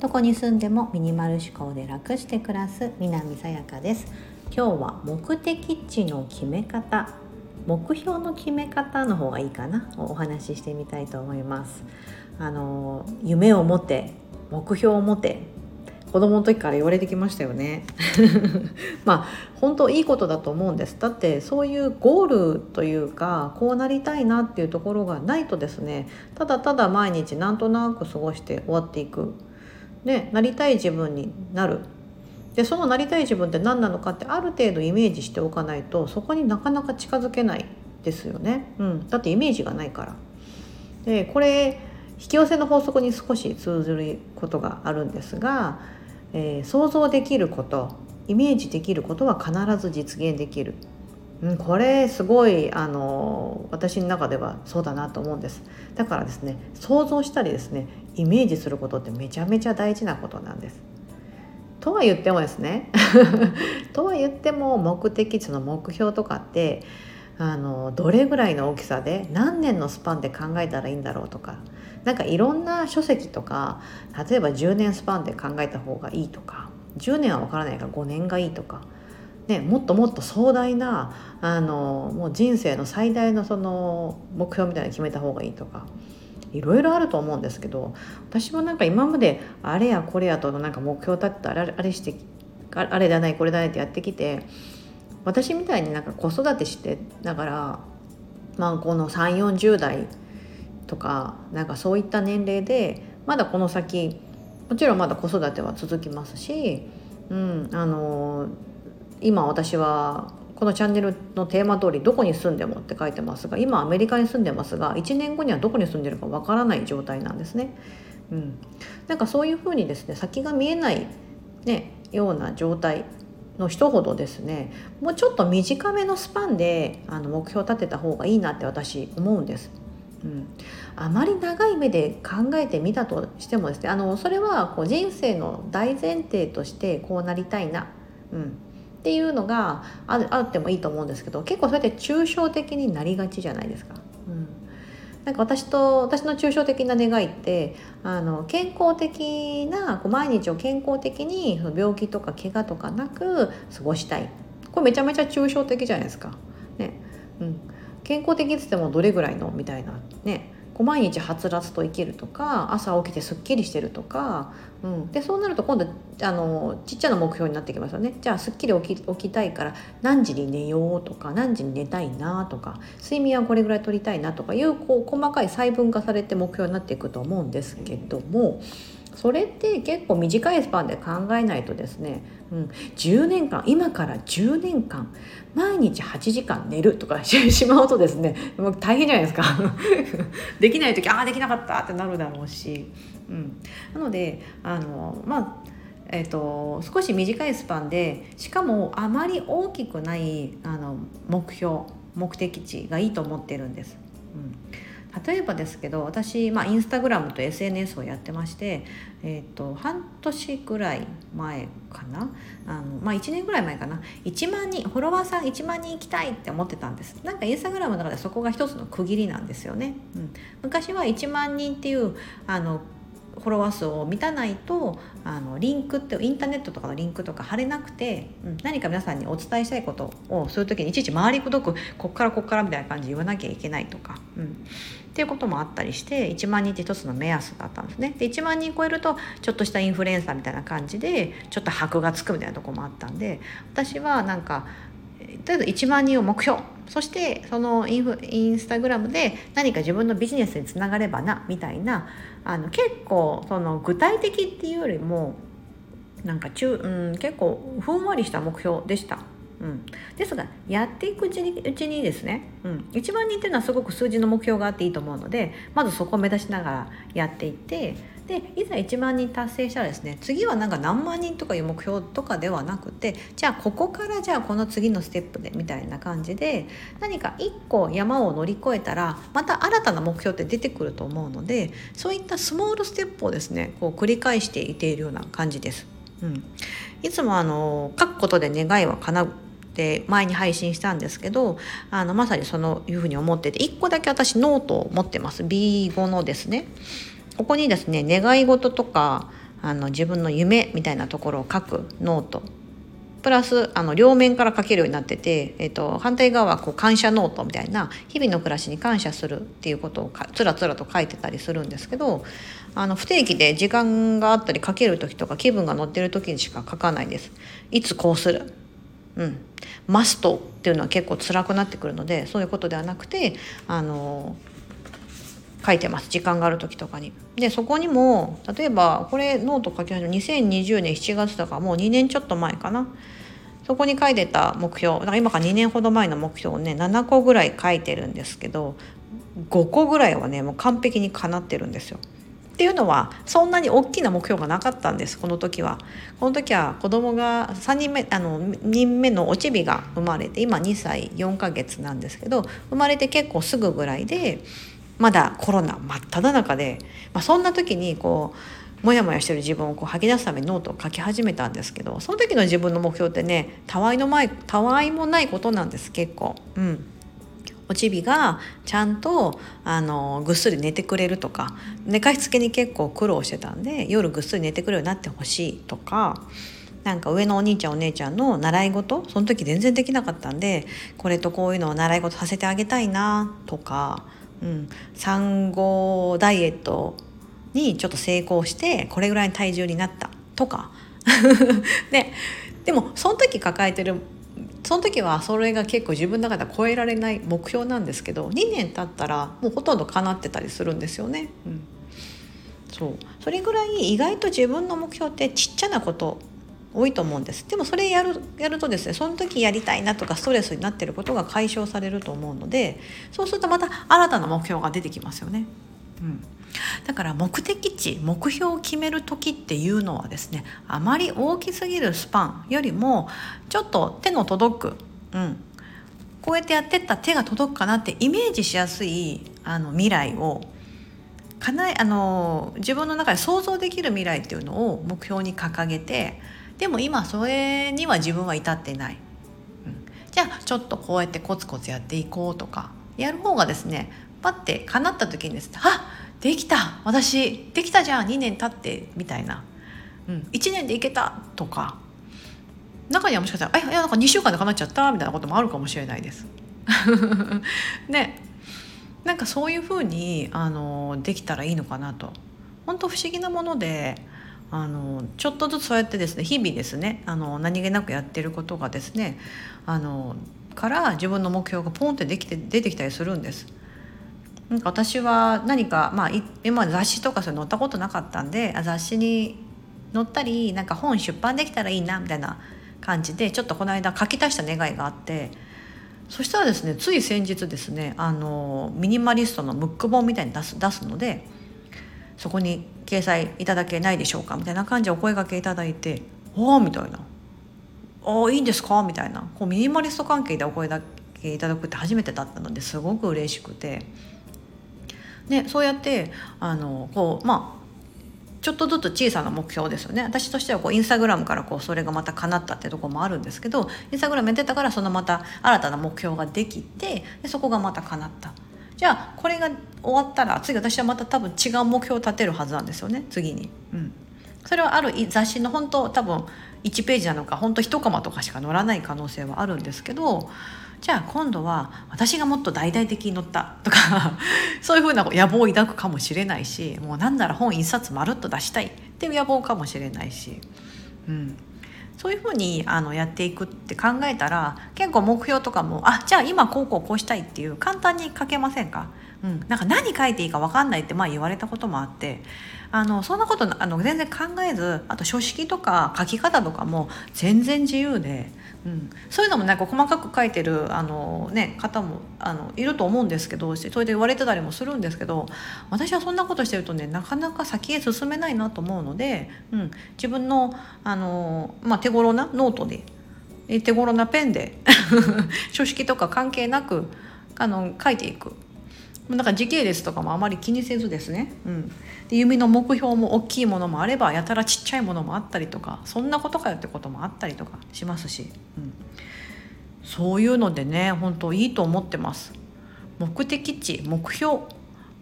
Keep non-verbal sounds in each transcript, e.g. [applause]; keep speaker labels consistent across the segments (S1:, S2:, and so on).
S1: どこに住んでもミニマル思考で楽して暮らす南さやかです。今日は目的地の決め方。目標の決め方の方がいいかな。お話ししてみたいと思います。あの夢を持て目標を持て子供の時から言われてきましたよね。[laughs] まあ本当いいことだと思うんです。だってそういうゴールというかこうなりたいなっていうところがないとですね。ただただ毎日なんとなく過ごして終わっていく。でなりたい自分になる。でそのなりたい自分って何なのかってある程度イメージしておかないとそこになかなか近づけないですよね、うん、だってイメージがないから。でこれ引き寄せの法則に少し通ずることがあるんですが、えー、想像できることイメージできることは必ず実現できる、うん、これすごいあの私の中ではそうだなと思うんです。だからですね想像したりですねイメージすることってめちゃめちゃ大事なことなんです。とは言ってもですね [laughs] とは言っても目的地の目標とかってあのどれぐらいの大きさで何年のスパンで考えたらいいんだろうとかなんかいろんな書籍とか例えば10年スパンで考えた方がいいとか10年は分からないから5年がいいとか、ね、もっともっと壮大なあのもう人生の最大のその目標みたいなの決めた方がいいとかいろいろあると思うんですけど私もなんか今まであれやこれやとなんか目標立ってあれあれしてあれだないこれだないってやってきて私みたいになんか子育てしてだからまあこの3 4 0代とかなんかそういった年齢でまだこの先もちろんまだ子育ては続きますし、うん、あの今私はこのチャンネルのテーマ通り「どこに住んでも」って書いてますが今アメリカに住んでますが1年後にはどこに住んでるかわからない状態なんですね。うん、なんかそういうふうにですね先が見えない、ね、ような状態の人ほどですねもうちょっと短めのスパンであの目標を立てた方がいいなって私思うんです。うん、あまり長い目で考えてみたとしてもですねあのそれはこう人生の大前提としてこうなりたいな、うん、っていうのがああってもいいと思うんですけど結構そうやって抽象的になりがちじゃないですか。うん、なんか私と私の抽象的な願いってあの健康的なこう毎日を健康的に病気とか怪我とかなく過ごしたい。これめちゃめちゃ抽象的じゃないですか。ね。うん、健康的っつってもどれぐらいの？みたいな。ね。こう毎日はつらつと生きるとか朝起きてすっきりしてるとか、うん、でそうなると今度あのちっちゃな目標になってきますよね。じゃあすっきり起き起きたいから何時に寝ようとか何時に寝たいなとか睡眠はこれぐらい取りたいなとかいうこう細かい細分化されて目標になっていくと思うんですけどもそれって結構短いスパンで考えないとですね、うん、10年間今から10年間毎日8時間寝るとかしてしまうとですねもう大変じゃないですか。[laughs] できない時ああできなかったってなるだろうし、うん、なのであのまあえーと、少し短いスパンでしかもあまり大きくないあの目標目的地がいいと思ってるんです。うん。例えばですけど私、まあ、インスタグラムと SNS をやってまして、えーと、半年ぐらい前かな。あの、まあ、1年ぐらい前かな。1万人フォロワーさん1万人行きたいって思ってたんです。なんかインスタグラムの中でそこが一つの区切りなんですよね、うん、昔は1万人っていうあのフォロワー数を満たないとあのリンクってインターネットとかのリンクとか貼れなくて、うん、何か皆さんにお伝えしたいことをそういう時にいちいち回りくどくこっからこっからみたいな感じで言わなきゃいけないとか、うん、っていうこともあったりして1万人って一つの目安だったんですね。で1万人超えるとちょっとしたインフルエンサーみたいな感じでちょっと箔がつくみたいなとこもあったんで私はなんかとりあえず1万人を目標。そしてそのインフインスタグラムで何か自分のビジネスにつながればなみたいなあの結構その具体的っていうよりもなんか中、うん、結構ふんわりした目標でした。うん、ですがやっていくうちにうちにですね、うん、1万人っていうのはすごく数字の目標があっていいと思うのでまずそこを目指しながらやっていってでいざ1万人達成したらですね次はなんか何万人とかいう目標とかではなくてじゃあここからじゃあこの次のステップでみたいな感じで何か1個山を乗り越えたらまた新たな目標って出てくると思うのでそういったスモールステップをですねこう繰り返していているような感じです。うん、いつもあの書くことで願いは叶うって前に配信したんですけどあのまさにそのいうふうに思ってて1個だけ私ノートを持ってます。B5 のですね。ここにですね願い事とかあの自分の夢みたいなところを書くノート。プラスあの両面から書けるようになってて、えーと、反対側はこう感謝ノートみたいな日々の暮らしに感謝するっていうことをつらつらと書いてたりするんですけどあの不定期で時間があったり書ける時とか気分が乗ってる時にしか書かないです。いつこうする。うん、マストっていうのは結構辛くなってくるのでそういうことではなくてあの書いてます時間がある時とかに。でそこにも例えばこれノート書き始め2020年7月だかもう2年ちょっと前かなそこに書いてた目標だから今から2年ほど前の目標をね7個ぐらい書いてるんですけど5個ぐらいはねもう完璧にかなってるんですよ。っていうのはそんなに大きな目標がなかったんですこの時は。この時は子供が3人目あの人目のおちびが生まれて今2歳4ヶ月なんですけど生まれて結構すぐぐらいでまだコロナ真っ只中で、まあ、そんな時にこうモヤモヤしてる自分をこう吐き出すためにノートを書き始めたんですけどその時の自分の目標ってねたわいの前たわいもないことなんです結構。うんおちびがちゃんとあのぐっすり寝てくれるとか寝かしつけに結構苦労してたんで夜ぐっすり寝てくれるようになってほしいとかなんか上のお兄ちゃんお姉ちゃんの習い事その時全然できなかったんでこれとこういうのを習い事させてあげたいなとかうん、産後ダイエットにちょっと成功してこれぐらいの体重になった。とか。で [laughs] でもその時抱えてるその時はそれが結構自分の中では超えられない目標なんですけど2年経ったらもうほとんど叶ってたりするんですよね。うん、そう。それぐらい意外と自分の目標ってちっちゃなこと多いと思うんです。でもそれやるやるとですねその時やりたいなとかストレスになってることが解消されると思うのでそうするとまた新たな目標が出てきますよね。うん、だから目的地目標を決める時っていうのはですねあまり大きすぎるスパンよりもちょっと手の届く、うん、こうやってやってった手が届くかなってイメージしやすいあの未来をかなあの自分の中で想像できる未来っていうのを目標に掲げてでも今それには自分は至ってない、うん、じゃあちょっとこうやってコツコツやっていこうとかやる方がですねパッて叶った時にですねあできた私できたじゃん2年経ってみたいな、うん、1年でいけたとか。中にはもしかしたら「えいやなんか2週間で叶っちゃった」みたいなこともあるかもしれないです。[laughs] ね。なんかそういうふうにあのできたらいいのかなと。本当不思議なものであのちょっとずつそうやってですね日々ですねあの何気なくやってることがですねあのから自分の目標がポンってできて出てきたりするんです。なんか私は何か、まあ、今まで雑誌とかそれ載ったことなかったんで雑誌に載ったりなんか本出版できたらいいなみたいな感じでちょっとこの間書き足した願いがあってそしたらですねつい先日ですねあのミニマリストのムック本みたいに出す出すのでそこに掲載いただけないでしょうか？みたいな感じでお声がけいただいて「おお」みたいな「おおいいんですか?」みたいな。こうミニマリスト関係でお声だけいただくって初めてだったのですごく嬉しくて。でそうやってあのこうまあちょっとずつ小さな目標ですよね。私としてはこうインスタグラムからこうそれがまた叶ったってとこもあるんですけどインスタグラムやってたからそのまた新たな目標ができてでそこがまた叶った。じゃあこれが終わったら次私はまた多分違う目標を立てるはずなんですよね。次に。うん、それはある雑誌の本当多分1ページなのか本当一コマとかしか載らない可能性はあるんですけどじゃあ今度は私がもっと大々的に載ったとか [laughs] そういうふうな野望を抱くかもしれないしもうなんなら本一冊まるっと出したいっていう野望かもしれないし、うん、そういうふうにあのやっていくって考えたら結構目標とかもあじゃあ今こうこうこうしたいっていう簡単に書けませんか、うん、なんか何書いていいか分かんないってまあ言われたこともあって。あのそんなことあの全然考えずあと書式とか書き方とかも全然自由でうん、そういうのもなんか細かく書いてるあの、ね、方もあのいると思うんですけどそれで言われてたりもするんですけど私はそんなことしてるとねなかなか先へ進めないなと思うので、うん、自分のあの、まあ、手頃なノートで手頃なペンで [laughs] 書式とか関係なくあの書いていく。だから時系列とかもあまり気にせずですね、うん、で弓の目標も大きいものもあればやたらちっちゃいものもあったりとかそんなことかよってこともあったりとかしますし、うん、そういうのでね本当いいと思ってます。目的地目標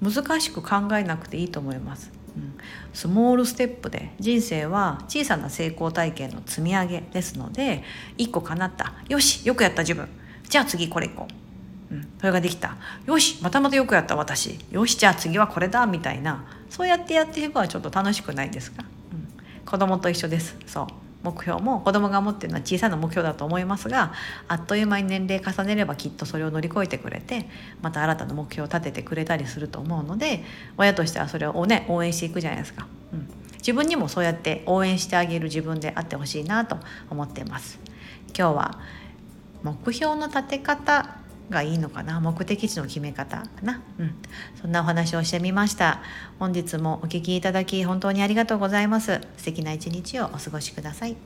S1: 難しく考えなくていいと思います、うん、スモールステップで人生は小さな成功体験の積み上げですので1個叶った。よしよくやった自分。じゃあ次これ行こう、うん、それができた。よしまたまたよくやった私。よしじゃあ次はこれだみたいな。そうやってやっていくのはちょっと楽しくないですか、うん、子供と一緒です。そう。目標も子供が持ってるのは小さな目標だと思いますがあっという間に年齢重ねればきっとそれを乗り越えてくれてまた新たな目標を立ててくれたりすると思うので親としてはそれをね応援していくじゃないですか、うん、自分にもそうやって応援してあげる自分であってほしいなと思っています。今日は目標の立て方がいいのかな？目的地の決め方かな、うん、そんなお話をしてみました。本日もお聞きいただき本当にありがとうございます。素敵な一日をお過ごしください。